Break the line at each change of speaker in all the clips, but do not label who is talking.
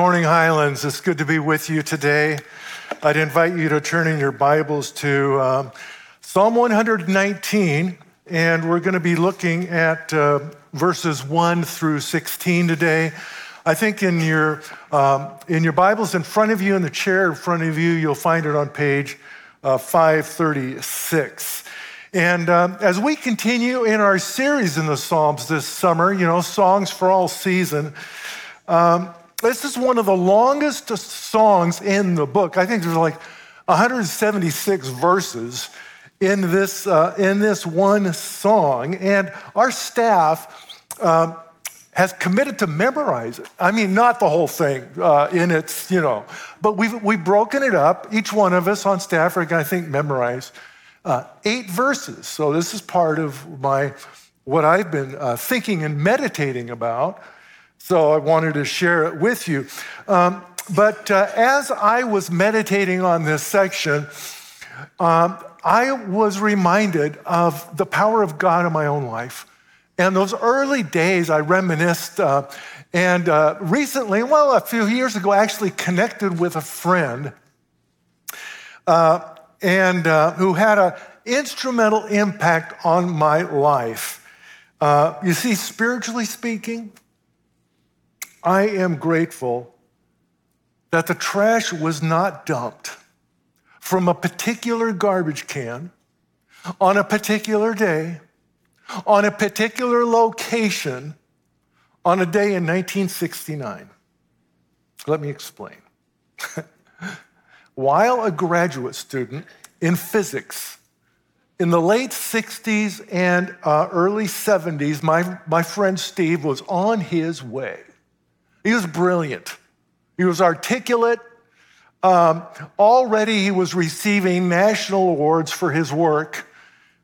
morning, Highlands. It's good to be with you today. I'd invite you to turn in your Bibles to um, Psalm 119, and we're going to be looking at uh, verses 1 through 16 today. I think in your, um, in your Bibles in front of you, in the chair in front of you, you'll find it on page uh, 536. And um, as we continue in our series in the Psalms this summer, you know, songs for all season, um, this is one of the longest songs in the book. I think there's like 176 verses in this, uh, in this one song. And our staff um, has committed to memorize it. I mean, not the whole thing uh, in its, you know, but we've, we've broken it up. Each one of us on staff are going to, I think, memorize uh, eight verses. So this is part of my, what I've been uh, thinking and meditating about. So I wanted to share it with you. Um, but uh, as I was meditating on this section, um, I was reminded of the power of God in my own life. And those early days, I reminisced. Uh, and uh, recently, well, a few years ago, I actually connected with a friend uh, and uh, who had an instrumental impact on my life. Uh, you see, spiritually speaking, I am grateful that the trash was not dumped from a particular garbage can on a particular day, on a particular location, on a day in 1969. Let me explain. While a graduate student in physics in the late 60s and uh, early 70s, my, my friend Steve was on his way he was brilliant. He was articulate. Um, already, he was receiving national awards for his work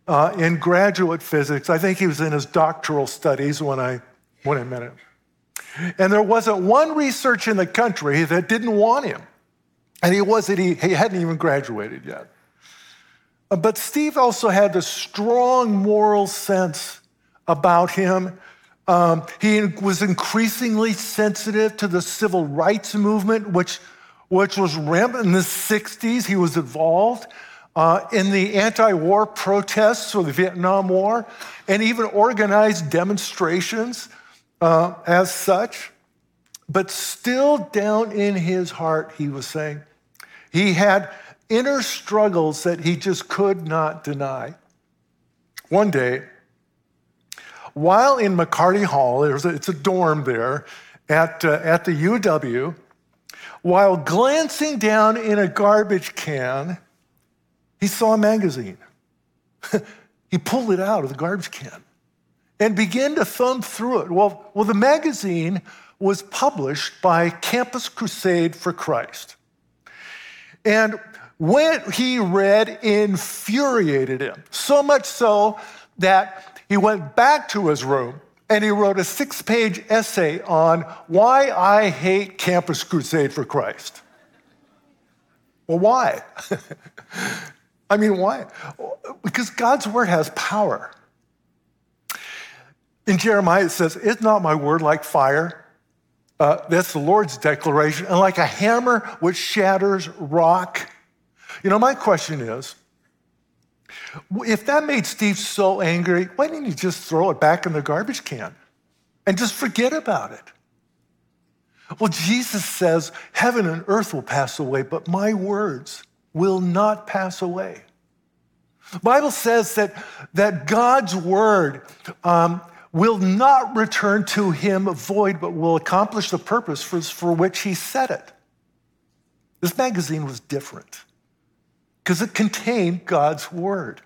uh, in graduate physics. I think he was in his doctoral studies when I, when I met him. And there wasn't one research in the country that didn't want him. And he wasn't, he, he hadn't even graduated yet. Uh, but Steve also had a strong moral sense about him um, he was increasingly sensitive to the civil rights movement, which, which was rampant in the 60s. He was involved uh, in the anti war protests for the Vietnam War and even organized demonstrations uh, as such. But still, down in his heart, he was saying he had inner struggles that he just could not deny. One day, while in McCarty Hall, a, it's a dorm there at, uh, at the UW, while glancing down in a garbage can, he saw a magazine. he pulled it out of the garbage can and began to thumb through it. Well, well, the magazine was published by Campus Crusade for Christ. And what he read infuriated him, so much so that he went back to his room and he wrote a six page essay on why I hate Campus Crusade for Christ. Well, why? I mean, why? Because God's word has power. In Jeremiah, it says, Is not my word like fire? Uh, that's the Lord's declaration, and like a hammer which shatters rock. You know, my question is if that made Steve so angry, why didn't you just throw it back in the garbage can and just forget about it? Well, Jesus says, Heaven and earth will pass away, but my words will not pass away. The Bible says that, that God's word um, will not return to him void, but will accomplish the purpose for, for which he set it. This magazine was different because it contained God's word.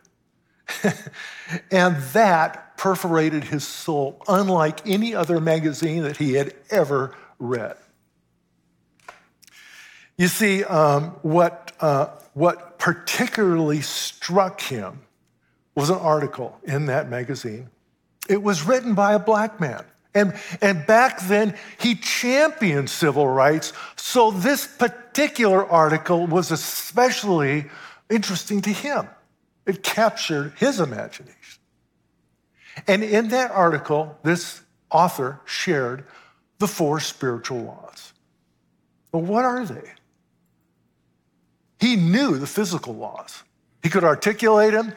and that perforated his soul, unlike any other magazine that he had ever read. You see, um, what, uh, what particularly struck him was an article in that magazine. It was written by a black man. And, and back then, he championed civil rights. So this particular article was especially interesting to him. It captured his imagination. And in that article, this author shared the four spiritual laws. Well, what are they? He knew the physical laws. He could articulate them,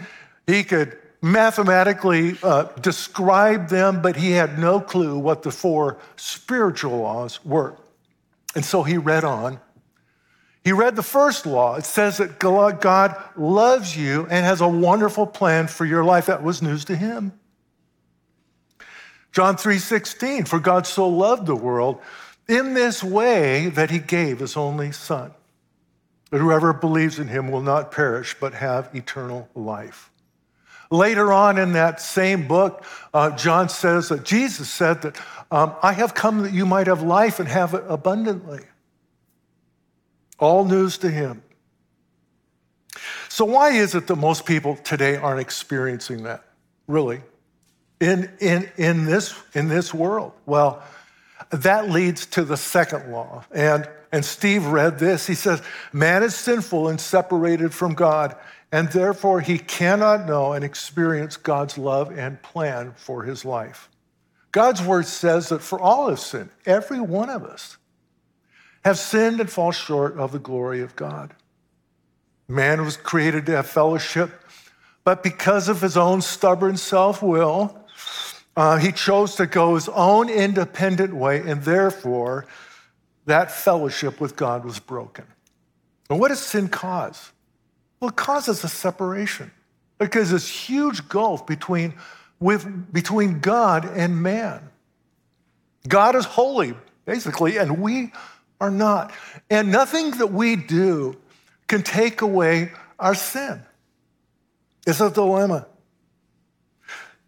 he could mathematically uh, describe them, but he had no clue what the four spiritual laws were. And so he read on. He read the first law. It says that God loves you and has a wonderful plan for your life. That was news to him. John 3:16, for God so loved the world in this way that he gave his only son that whoever believes in him will not perish but have eternal life. Later on in that same book, uh, John says that Jesus said that um, I have come that you might have life and have it abundantly. All news to him. So, why is it that most people today aren't experiencing that, really, in, in, in, this, in this world? Well, that leads to the second law. And and Steve read this. He says, Man is sinful and separated from God, and therefore he cannot know and experience God's love and plan for his life. God's word says that for all have sinned, every one of us have sinned and fall short of the glory of God. Man was created to have fellowship, but because of his own stubborn self will, uh, he chose to go his own independent way, and therefore, that fellowship with God was broken. And what does sin cause? Well, it causes a separation because this huge gulf between, with, between God and man. God is holy, basically, and we are not. And nothing that we do can take away our sin. It's a dilemma.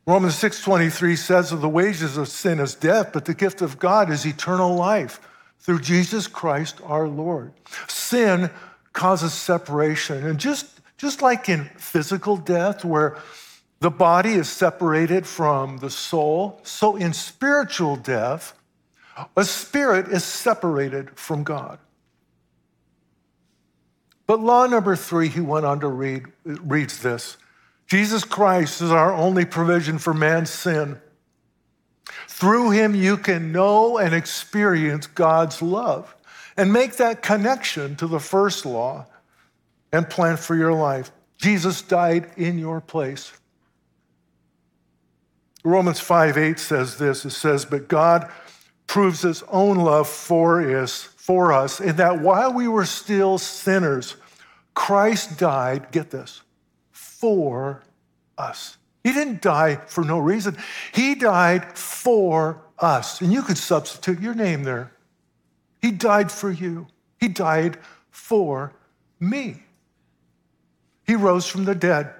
Romans 6:23 says that the wages of sin is death, but the gift of God is eternal life through Jesus Christ our Lord. Sin causes separation. And just, just like in physical death, where the body is separated from the soul, so in spiritual death, a spirit is separated from God. But law number three, he went on to read, reads this Jesus Christ is our only provision for man's sin. Through him, you can know and experience God's love and make that connection to the first law and plan for your life. Jesus died in your place. Romans 5 8 says this it says, But God proves his own love for us, for us in that while we were still sinners, Christ died, get this, for us. He didn't die for no reason. He died for us. And you could substitute your name there. He died for you. He died for me. He rose from the dead.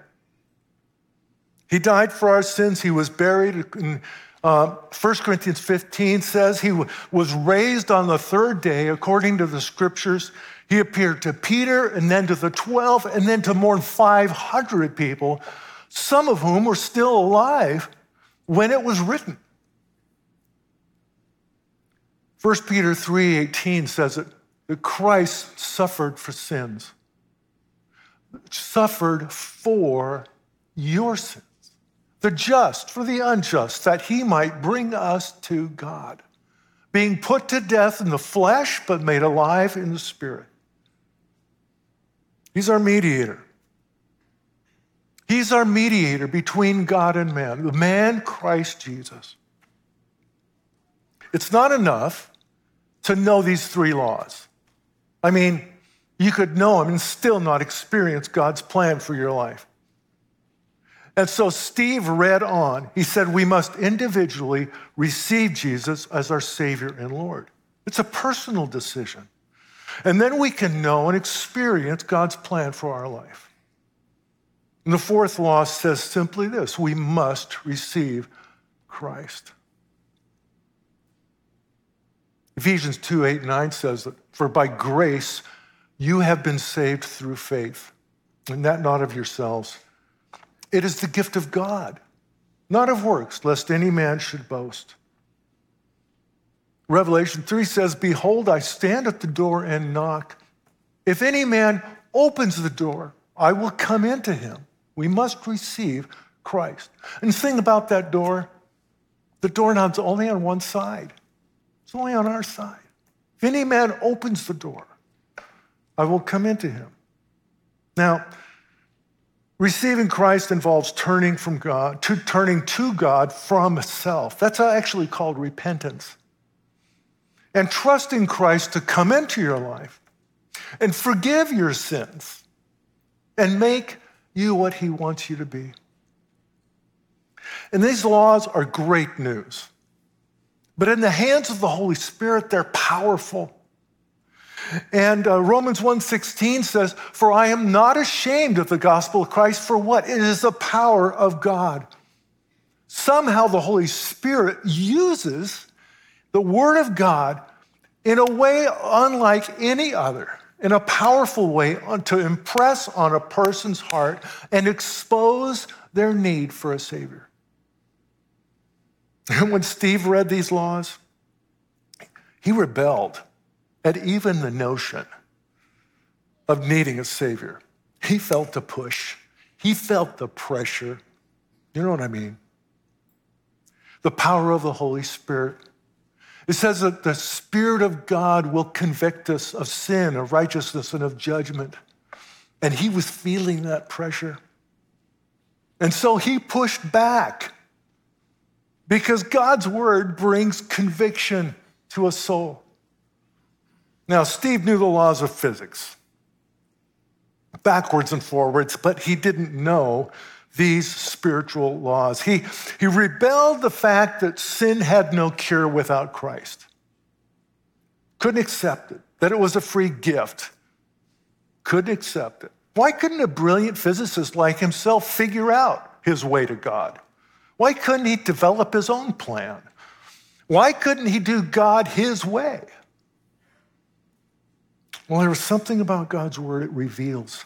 He died for our sins. He was buried. In, uh, 1 Corinthians 15 says he w- was raised on the third day according to the scriptures. He appeared to Peter and then to the 12 and then to more than 500 people some of whom were still alive when it was written. 1 Peter 3:18 says it, that Christ suffered for sins. Suffered for your sins. The just for the unjust, that he might bring us to God. Being put to death in the flesh, but made alive in the spirit. He's our mediator. He's our mediator between God and man, the man Christ Jesus. It's not enough to know these three laws. I mean, you could know them and still not experience God's plan for your life. And so Steve read on. He said, We must individually receive Jesus as our Savior and Lord. It's a personal decision. And then we can know and experience God's plan for our life. And the fourth law says simply this we must receive Christ. Ephesians 2 8 9 says that, For by grace you have been saved through faith, and that not of yourselves. It is the gift of God, not of works, lest any man should boast. Revelation 3 says, Behold, I stand at the door and knock. If any man opens the door, I will come into him we must receive Christ. And the thing about that door, the doorknob's only on one side. It's only on our side. If any man opens the door, I will come into him. Now, receiving Christ involves turning from God, to turning to God from self. That's actually called repentance. And trusting Christ to come into your life and forgive your sins and make you what he wants you to be. And these laws are great news. But in the hands of the Holy Spirit, they're powerful. And uh, Romans 1:16 says, "For I am not ashamed of the gospel of Christ for what? It is the power of God." Somehow the Holy Spirit uses the word of God in a way unlike any other, in a powerful way to impress on a person's heart and expose their need for a savior. And when Steve read these laws, he rebelled at even the notion of needing a Savior. He felt the push, he felt the pressure. You know what I mean? The power of the Holy Spirit. It says that the Spirit of God will convict us of sin, of righteousness, and of judgment. And he was feeling that pressure. And so he pushed back because God's word brings conviction to a soul. Now, Steve knew the laws of physics, backwards and forwards, but he didn't know these spiritual laws. He, he rebelled the fact that sin had no cure without Christ. Couldn't accept it, that it was a free gift. Couldn't accept it. Why couldn't a brilliant physicist like himself figure out his way to God? Why couldn't he develop his own plan? Why couldn't he do God his way? Well, there was something about God's word it reveals,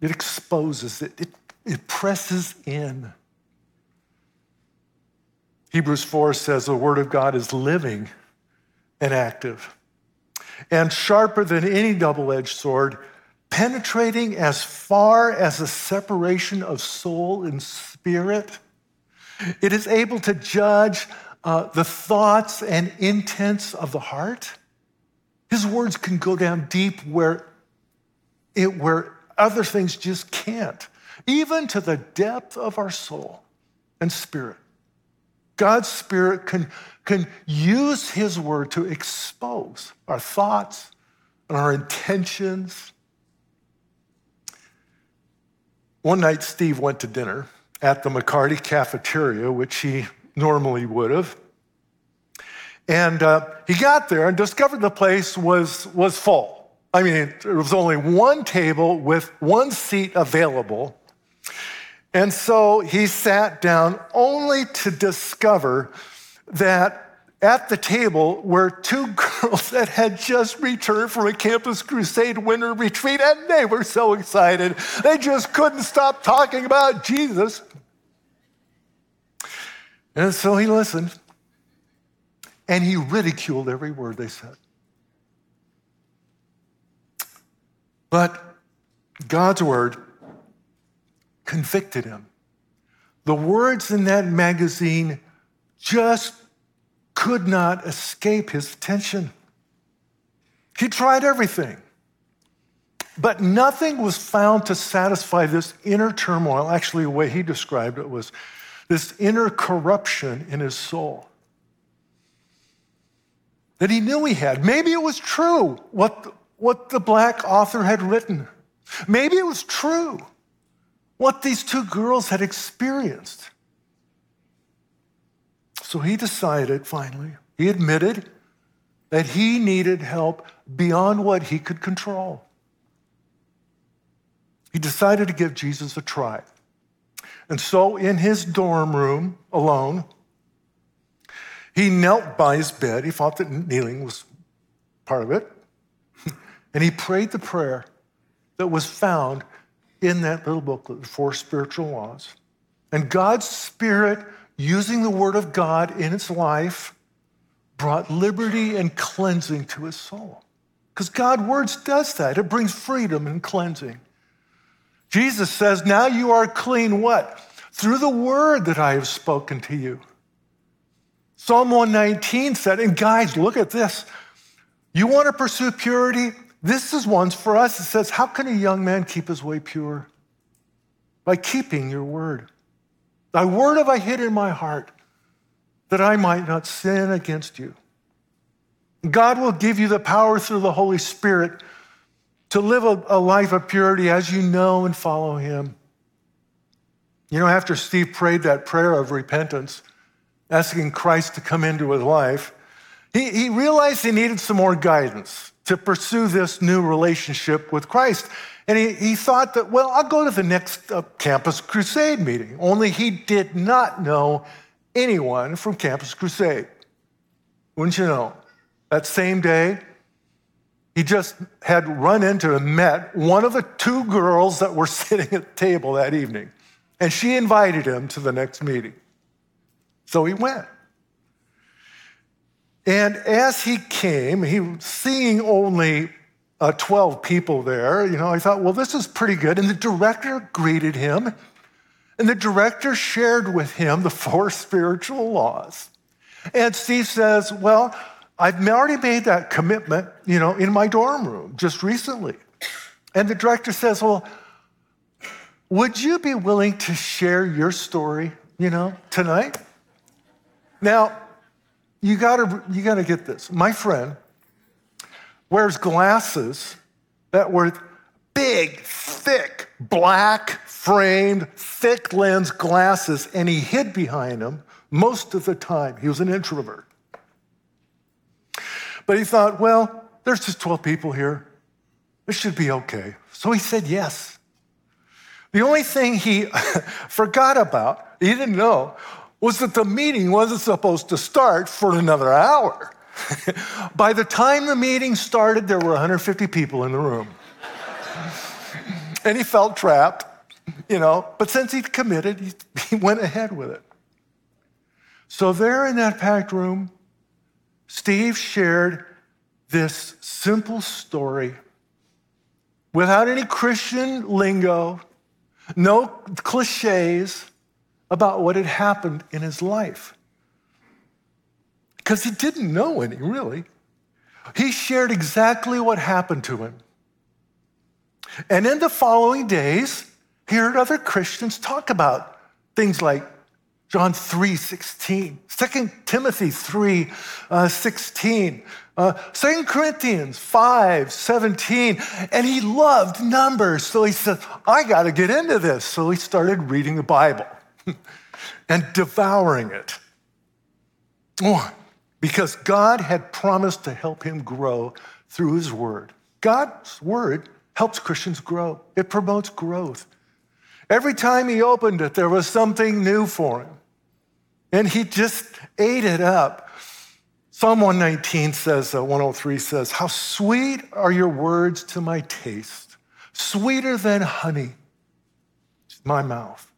it exposes, it, it, it presses in. Hebrews 4 says the word of God is living and active and sharper than any double edged sword, penetrating as far as the separation of soul and spirit. It is able to judge uh, the thoughts and intents of the heart. His words can go down deep where, it, where other things just can't, even to the depth of our soul and spirit. God's Spirit can, can use His word to expose our thoughts and our intentions. One night, Steve went to dinner at the McCarty cafeteria, which he normally would have. And uh, he got there and discovered the place was, was full. I mean, there was only one table with one seat available. And so he sat down only to discover that at the table were two girls that had just returned from a Campus Crusade winter retreat, and they were so excited. They just couldn't stop talking about Jesus. And so he listened and he ridiculed every word they said. But God's word convicted him. The words in that magazine just could not escape his attention. He tried everything, but nothing was found to satisfy this inner turmoil. Actually, the way he described it was this inner corruption in his soul that he knew he had. Maybe it was true what, what the black author had written. Maybe it was true what these two girls had experienced. So he decided finally, he admitted that he needed help beyond what he could control. He decided to give Jesus a try. And so, in his dorm room alone, he knelt by his bed. He thought that kneeling was part of it. and he prayed the prayer that was found in that little booklet, The Four Spiritual Laws. And God's Spirit, using the Word of God in its life, brought liberty and cleansing to his soul. Because God's words does that. It brings freedom and cleansing. Jesus says, Now you are clean, what? Through the word that I have spoken to you. Psalm 119 said, and guys, look at this. You want to pursue purity? This is one for us. It says, How can a young man keep his way pure? By keeping your word. Thy word have I hid in my heart that I might not sin against you. God will give you the power through the Holy Spirit to live a, a, life of purity as you know and follow Him. You know, after Steve prayed that prayer of repentance, asking Christ to come into his life, he, he realized he needed some more guidance to pursue this new relationship with Christ. And he, he thought that, well, I'll go to the next uh, Campus Crusade meeting. Only he did not know anyone from Campus Crusade. Wouldn't you know? That same day, he just had run into and met one of the two girls that were sitting at the table that evening. And she invited him to the next meeting. So he went. And as he came, he seeing only uh, 12 people there, you know, I thought, well, this is pretty good. And the director greeted him, and the director shared with him the four spiritual laws. And Steve says, well, I've already made that commitment, you know, in my dorm room just recently. And the director says, well, would you be willing to share your story, you know, tonight? Now, you gotta, you gotta get this. My friend wears glasses that were big, thick, black framed, thick lens glasses, and he hid behind them most of the time. He was an introvert. But he thought, well, there's just 12 people here. This should be okay. So he said yes. The only thing he forgot about, he didn't know, was that the meeting wasn't supposed to start for another hour. By the time the meeting started, there were 150 people in the room. and he felt trapped, you know, but since he'd committed, he, he went ahead with it. So, there in that packed room, Steve shared this simple story without any Christian lingo, no cliches, about what had happened in his life. Because he didn't know any, really. He shared exactly what happened to him. And in the following days, he heard other Christians talk about things like John 3 16, 2 Timothy 3 uh, 16, uh, 2 Corinthians 5 17. And he loved numbers. So he said, I got to get into this. So he started reading the Bible. and devouring it. Why? Because God had promised to help him grow through his word. God's word helps Christians grow, it promotes growth. Every time he opened it, there was something new for him. And he just ate it up. Psalm 119 says, uh, 103 says, How sweet are your words to my taste, sweeter than honey, to my mouth.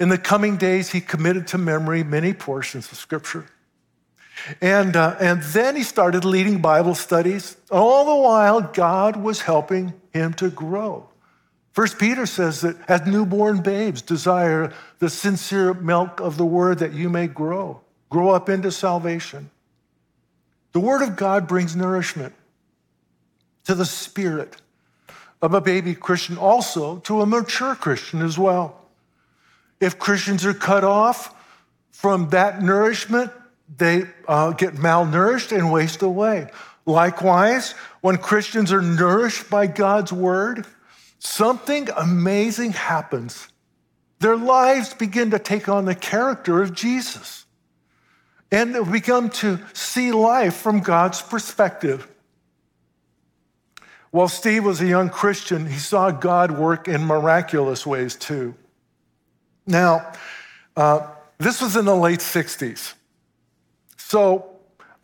In the coming days, he committed to memory many portions of Scripture. And, uh, and then he started leading Bible studies. All the while, God was helping him to grow. First Peter says that as newborn babes desire the sincere milk of the word that you may grow, grow up into salvation. The word of God brings nourishment to the spirit of a baby Christian, also to a mature Christian as well. If Christians are cut off from that nourishment, they uh, get malnourished and waste away. Likewise, when Christians are nourished by God's word, something amazing happens. Their lives begin to take on the character of Jesus. And they become to see life from God's perspective. While Steve was a young Christian, he saw God work in miraculous ways too. Now, uh, this was in the late 60s. So,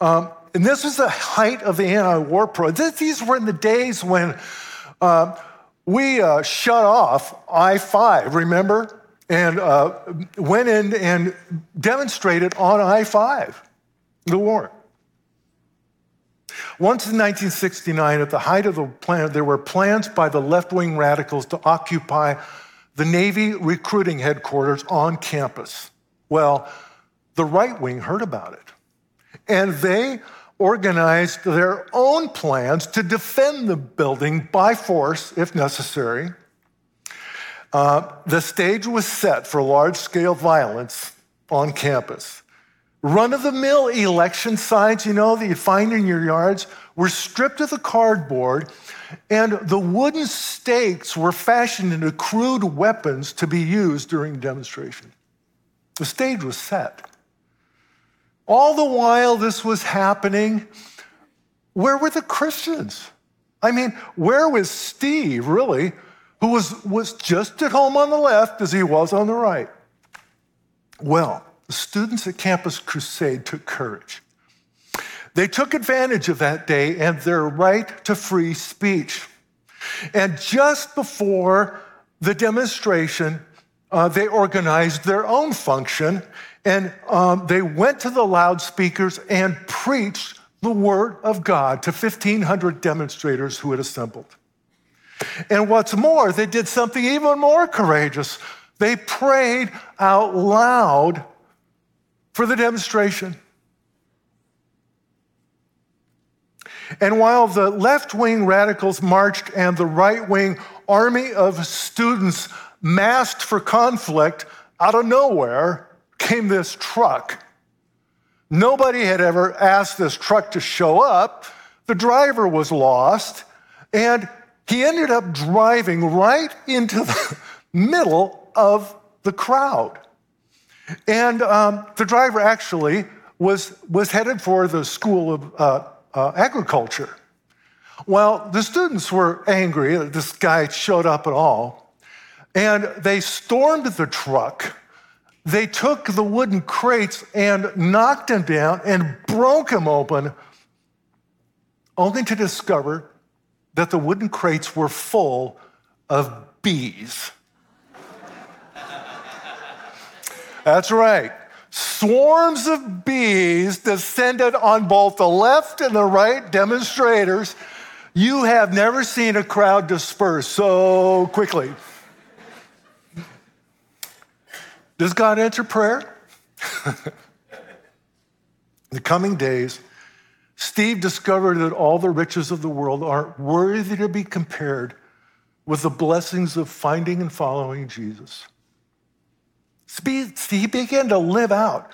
um, and this was the height of the anti war program. These were in the days when uh, we uh, shut off I 5, remember? And uh, went in and demonstrated on I 5, the war. Once in 1969, at the height of the plan, there were plans by the left wing radicals to occupy the Navy recruiting headquarters on campus. Well, the right wing heard about it. And they organized their own plans to defend the building by force if necessary. Uh, the stage was set for large scale violence on campus. Run of the mill election signs, you know, that you find in your yards, were stripped of the cardboard, and the wooden stakes were fashioned into crude weapons to be used during demonstration. The stage was set. All the while this was happening, where were the Christians? I mean, where was Steve, really, who was, was just at home on the left as he was on the right? Well, the students at Campus Crusade took courage. They took advantage of that day and their right to free speech. And just before the demonstration, uh, they organized their own function and um, they went to the loudspeakers and preached the word of God to 1,500 demonstrators who had assembled. And what's more, they did something even more courageous. They prayed out loud for the demonstration. And while the left wing radicals marched and the right wing army of students massed for conflict, out of nowhere, came this truck. Nobody had ever asked this truck to show up. The driver was lost, and he ended up driving right into the middle of the crowd. And um, the driver actually was, was headed for the School of uh, uh, Agriculture. Well, the students were angry that this guy showed up at all, and they stormed the truck they took the wooden crates and knocked them down and broke them open, only to discover that the wooden crates were full of bees. That's right. Swarms of bees descended on both the left and the right demonstrators. You have never seen a crowd disperse so quickly. Does God answer prayer? In the coming days, Steve discovered that all the riches of the world aren't worthy to be compared with the blessings of finding and following Jesus. He began to live out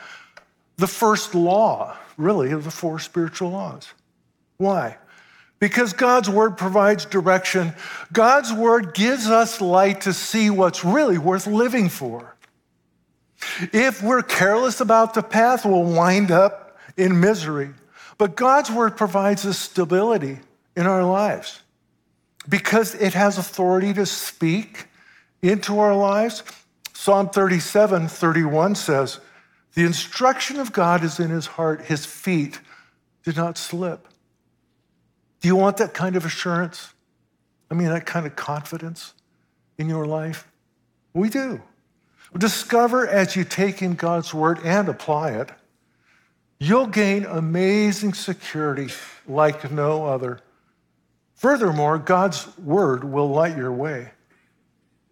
the first law, really, of the four spiritual laws. Why? Because God's word provides direction. God's word gives us light to see what's really worth living for. If we're careless about the path, we'll wind up in misery. But God's word provides us stability in our lives because it has authority to speak into our lives. Psalm 37 31 says, The instruction of God is in his heart, his feet did not slip. Do you want that kind of assurance? I mean, that kind of confidence in your life? We do. Discover as you take in God's word and apply it, you'll gain amazing security like no other. Furthermore, God's word will light your way.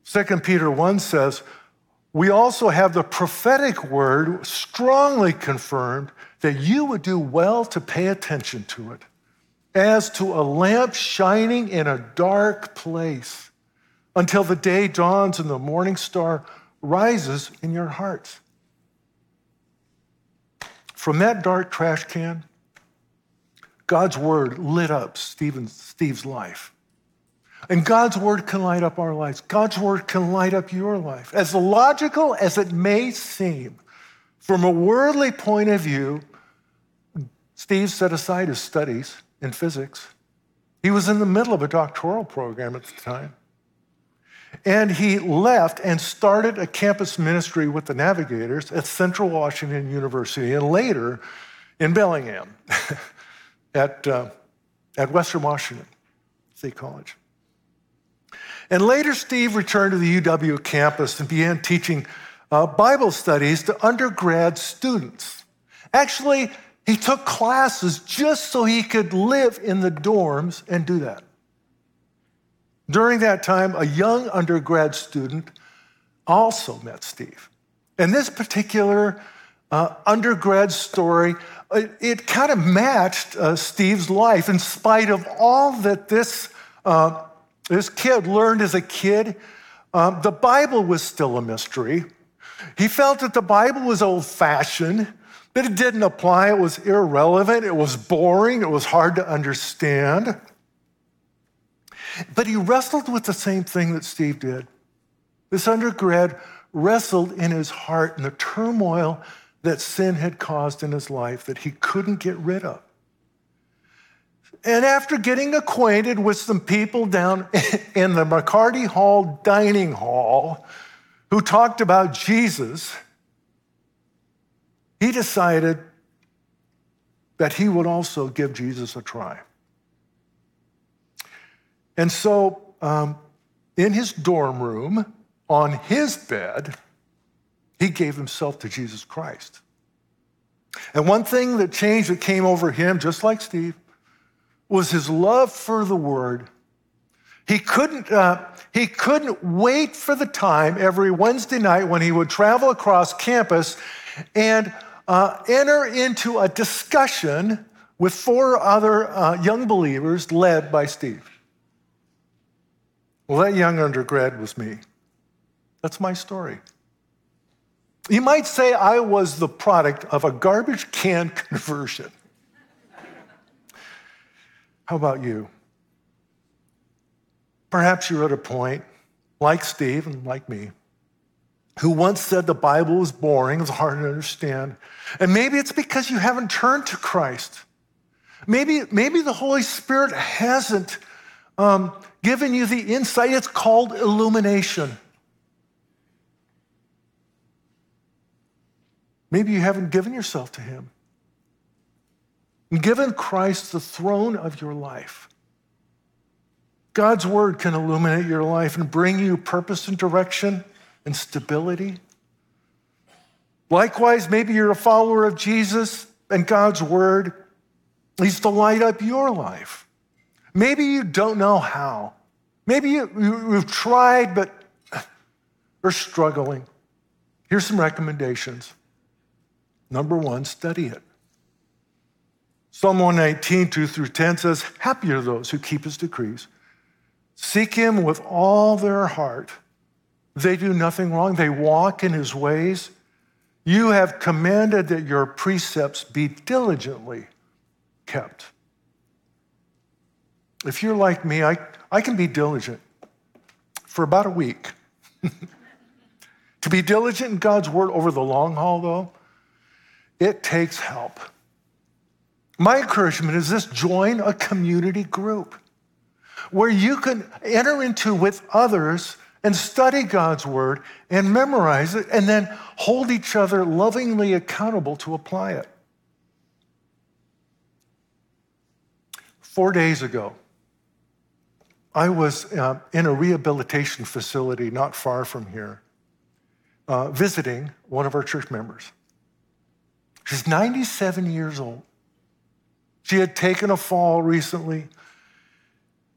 2 Peter 1 says, We also have the prophetic word strongly confirmed that you would do well to pay attention to it, as to a lamp shining in a dark place until the day dawns and the morning star rises in your hearts. From that dark trash can, God's word lit up Stephen's, Steve's life. And God's word can light up our lives. God's word can light up your life. As logical as it may seem, from a worldly point of view, Steve set aside his studies in physics. He was in the middle of a doctoral program at the time. And he left and started a campus ministry with the Navigators at Central Washington University and later in Bellingham at, uh, at Western Washington State College. And later, Steve returned to the UW campus and began teaching uh, Bible studies to undergrad students. Actually, he took classes just so he could live in the dorms and do that. During that time, a young undergrad student also met Steve. And this particular uh, undergrad story, it, it kind of matched uh, Steve's life in spite of all that this, uh, this kid learned as a kid. Um, the Bible was still a mystery. He felt that the Bible was old fashioned, that it didn't apply, it was irrelevant, it was boring, it was hard to understand. But he wrestled with the same thing that Steve did. This undergrad wrestled in his heart in the turmoil that sin had caused in his life that he couldn't get rid of. And after getting acquainted with some people down in the McCarty Hall dining hall who talked about Jesus, he decided that he would also give Jesus a try. And so, um, in his dorm room, on his bed, he gave himself to Jesus Christ. And one thing that changed that came over him, just like Steve, was his love for the word. He couldn't, uh, he couldn't wait for the time every Wednesday night when he would travel across campus and uh, enter into a discussion with four other uh, young believers led by Steve. Well, that young undergrad was me. That's my story. You might say I was the product of a garbage can conversion. How about you? Perhaps you're at a point, like Steve and like me, who once said the Bible was boring, it was hard to understand. And maybe it's because you haven't turned to Christ. Maybe, maybe the Holy Spirit hasn't um, given you the insight. It's called illumination. Maybe you haven't given yourself to Him. Given Christ the throne of your life. God's word can illuminate your life and bring you purpose and direction and stability. Likewise, maybe you're a follower of Jesus and God's word needs to light up your life. Maybe you don't know how. Maybe you, have tried but are struggling. Here's some recommendations. Number one, study it. Psalm 119, 2 through 10 says, Happy are those who keep his decrees. Seek him with all their heart. They do nothing wrong, they walk in his ways. You have commanded that your precepts be diligently kept. If you're like me, I, I can be diligent for about a week. to be diligent in God's word over the long haul, though, it takes help. My encouragement is this join a community group where you can enter into with others and study God's word and memorize it and then hold each other lovingly accountable to apply it. Four days ago, I was uh, in a rehabilitation facility not far from here, uh, visiting one of our church members. She's 97 years old. She had taken a fall recently,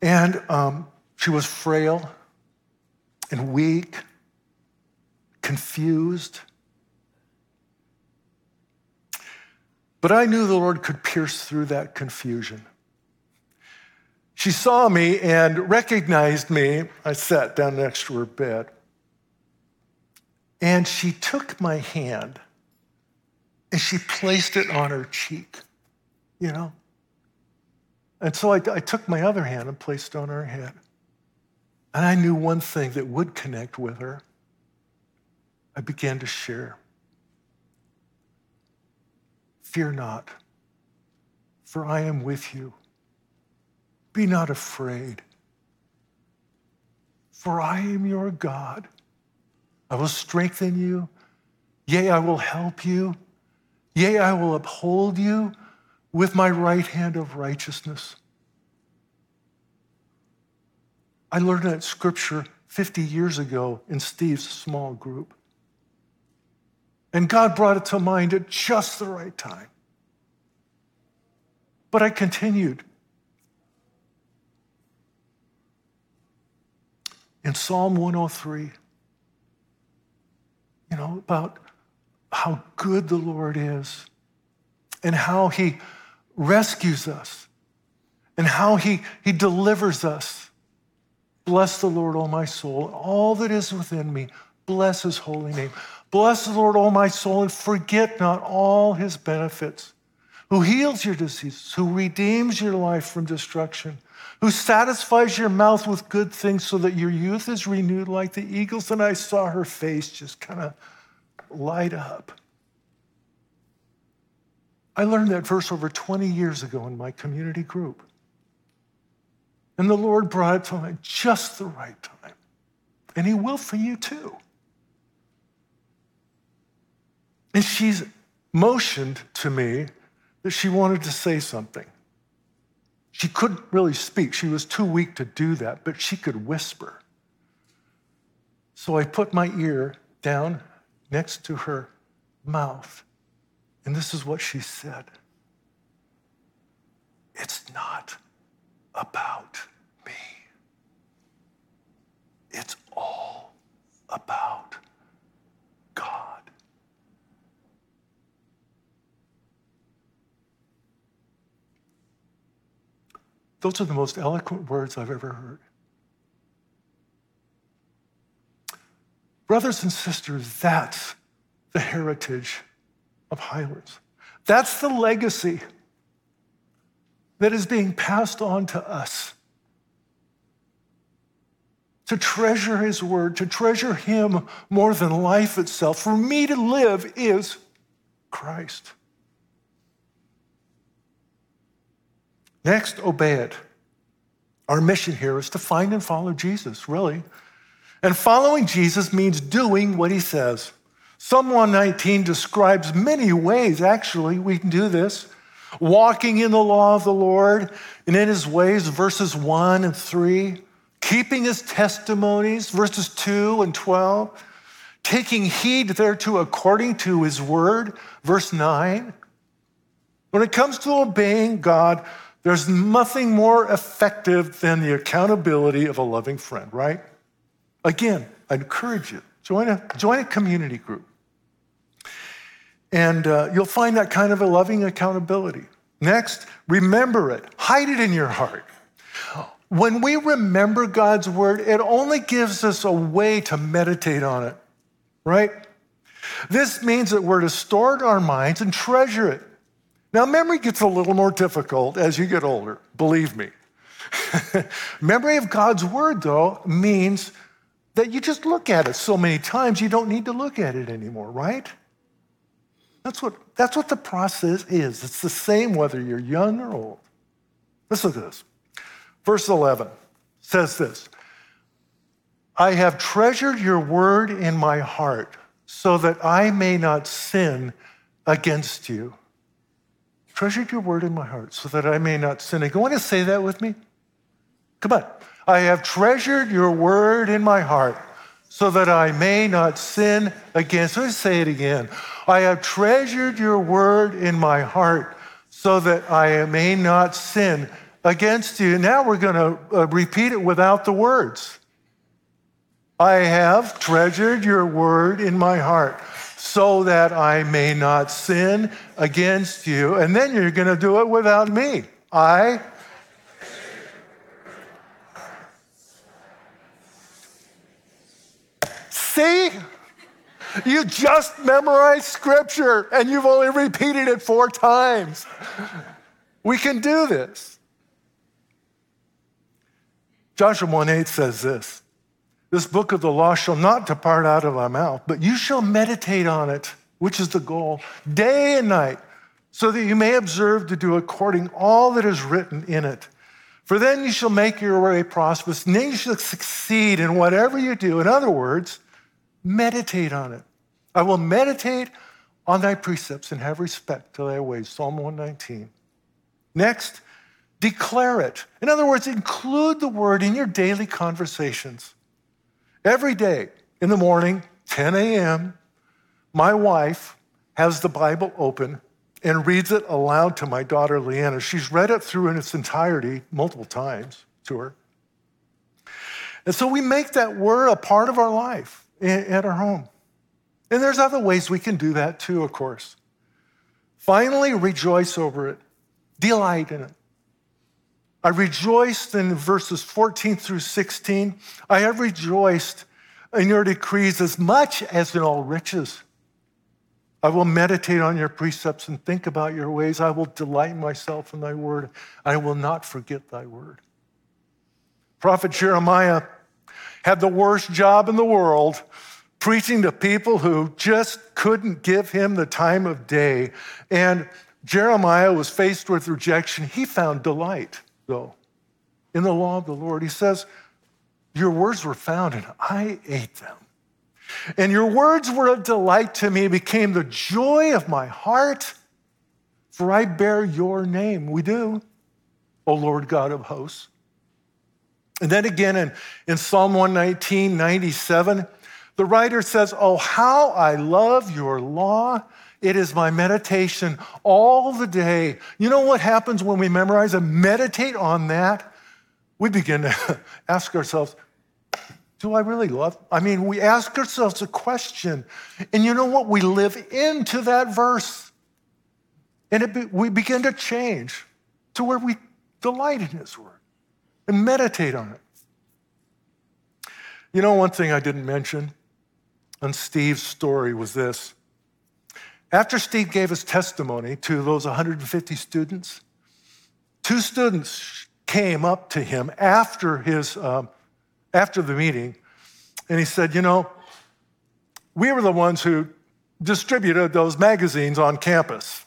and um, she was frail and weak, confused. But I knew the Lord could pierce through that confusion. She saw me and recognized me. I sat down next to her bed. And she took my hand and she placed it on her cheek, you know? And so I, I took my other hand and placed it on her head. And I knew one thing that would connect with her. I began to share. Fear not, for I am with you. Be not afraid, for I am your God. I will strengthen you. Yea, I will help you. Yea, I will uphold you with my right hand of righteousness. I learned that scripture 50 years ago in Steve's small group. And God brought it to mind at just the right time. But I continued. In Psalm 103, you know, about how good the Lord is and how he rescues us and how he, he delivers us. Bless the Lord, O my soul, all that is within me. Bless his holy name. Bless the Lord, O my soul, and forget not all his benefits, who heals your diseases, who redeems your life from destruction, who satisfies your mouth with good things so that your youth is renewed like the eagles. And I saw her face just kind of light up. I learned that verse over 20 years ago in my community group. And the Lord brought it to me just the right time. And He will for you too. And she's motioned to me that she wanted to say something. She couldn't really speak, she was too weak to do that, but she could whisper. So I put my ear down next to her mouth, and this is what she said It's not about me, it's all about God. Those are the most eloquent words I've ever heard. Brothers and sisters, that's the heritage of Highlands. That's the legacy that is being passed on to us. To treasure his word, to treasure him more than life itself. For me to live is Christ. Next, obey it. Our mission here is to find and follow Jesus, really. And following Jesus means doing what he says. Psalm 119 describes many ways, actually, we can do this. Walking in the law of the Lord and in his ways, verses 1 and 3. Keeping his testimonies, verses 2 and 12. Taking heed thereto according to his word, verse 9. When it comes to obeying God, there's nothing more effective than the accountability of a loving friend, right? Again, I encourage you, join a, join a community group. And uh, you'll find that kind of a loving accountability. Next, remember it, hide it in your heart. When we remember God's word, it only gives us a way to meditate on it, right? This means that we're to store it in our minds and treasure it. Now, memory gets a little more difficult as you get older, believe me. memory of God's word, though, means that you just look at it so many times you don't need to look at it anymore, right? That's what, that's what the process is. It's the same whether you're young or old. Listen to this. Verse 11 says this I have treasured your word in my heart so that I may not sin against you treasured your word in my heart so that I may not sin. You want to say that with me? Come on. I have treasured your word in my heart so that I may not sin against. Let me say it again. I have treasured your word in my heart so that I may not sin against you. Now we're going to uh, repeat it without the words. I have treasured your word in my heart so that I may not sin against you. And then you're going to do it without me. I. See? You just memorized scripture and you've only repeated it four times. We can do this. Joshua 1 8 says this this book of the law shall not depart out of thy mouth, but you shall meditate on it, which is the goal, day and night, so that you may observe to do according all that is written in it. For then you shall make your way prosperous, and then you shall succeed in whatever you do. In other words, meditate on it. I will meditate on thy precepts and have respect to thy ways. Psalm 119. Next, declare it. In other words, include the word in your daily conversations. Every day in the morning, 10 a.m., my wife has the Bible open and reads it aloud to my daughter Leanna. She's read it through in its entirety multiple times to her. And so we make that word a part of our life at our home. And there's other ways we can do that too, of course. Finally, rejoice over it, delight in it. I rejoiced in verses 14 through 16. I have rejoiced in your decrees as much as in all riches. I will meditate on your precepts and think about your ways. I will delight myself in thy word. I will not forget thy word. Prophet Jeremiah had the worst job in the world preaching to people who just couldn't give him the time of day. And Jeremiah was faced with rejection. He found delight, though, in the law of the Lord. He says, Your words were found, and I ate them. And your words were a delight to me, became the joy of my heart, for I bear your name. We do, O Lord God of hosts. And then again in, in Psalm 119, 97, the writer says, Oh, how I love your law. It is my meditation all the day. You know what happens when we memorize and meditate on that? We begin to ask ourselves, do I really love? I mean, we ask ourselves a question, and you know what? We live into that verse, and be, we begin to change to where we delight in His Word and meditate on it. You know, one thing I didn't mention on Steve's story was this. After Steve gave his testimony to those 150 students, two students came up to him after, his, um, after the meeting, and he said, You know, we were the ones who distributed those magazines on campus.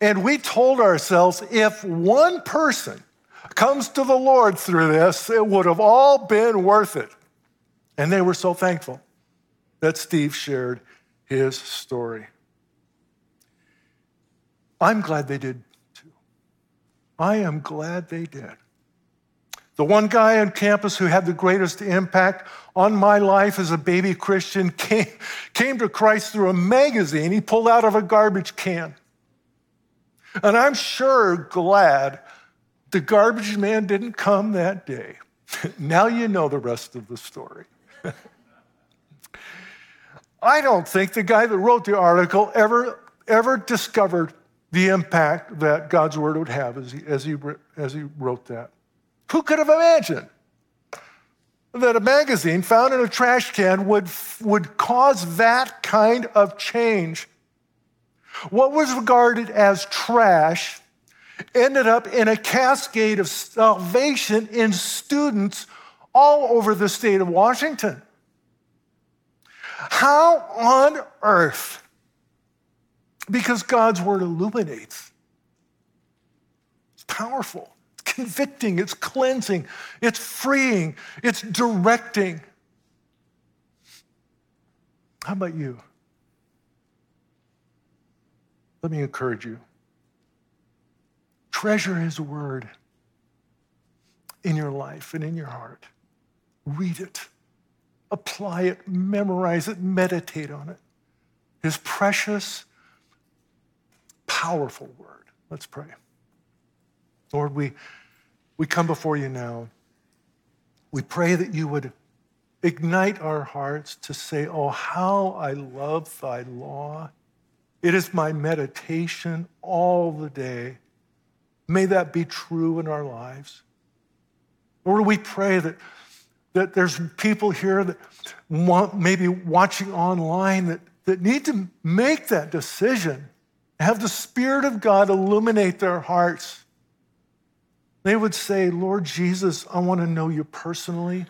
And we told ourselves if one person comes to the Lord through this, it would have all been worth it. And they were so thankful that Steve shared his story. I'm glad they did too. I am glad they did. The one guy on campus who had the greatest impact on my life as a baby Christian came, came to Christ through a magazine he pulled out of a garbage can. And I'm sure glad the garbage man didn't come that day. now you know the rest of the story. I don't think the guy that wrote the article ever, ever discovered the impact that God's word would have as he, as, he, as he wrote that. Who could have imagined that a magazine found in a trash can would, would cause that kind of change? What was regarded as trash ended up in a cascade of salvation in students all over the state of Washington. How on earth? Because God's word illuminates. It's powerful, it's convicting, it's cleansing, it's freeing, it's directing. How about you? Let me encourage you. Treasure his word in your life and in your heart. Read it, apply it, memorize it, meditate on it. His precious, powerful word. Let's pray. Lord, we, we come before you now. We pray that you would ignite our hearts to say, Oh, how I love thy law. It is my meditation all the day. May that be true in our lives. Lord, we pray that that there's people here that want, maybe watching online that, that need to make that decision, have the Spirit of God illuminate their hearts. They would say, Lord Jesus, I want to know you personally.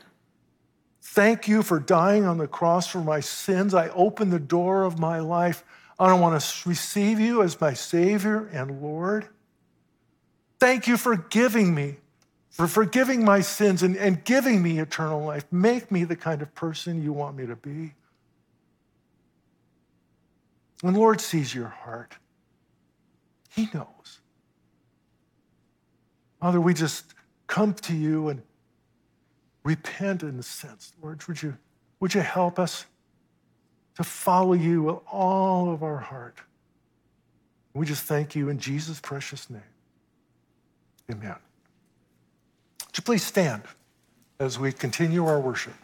Thank you for dying on the cross for my sins. I open the door of my life. I want to receive you as my Savior and Lord. Thank you for giving me for forgiving my sins and, and giving me eternal life. Make me the kind of person you want me to be. When Lord sees your heart, He knows. Father, we just come to you and repent in a sense. Lord, would you, would you help us to follow you with all of our heart? We just thank you in Jesus' precious name. Amen. Would you please stand as we continue our worship?